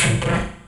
Central.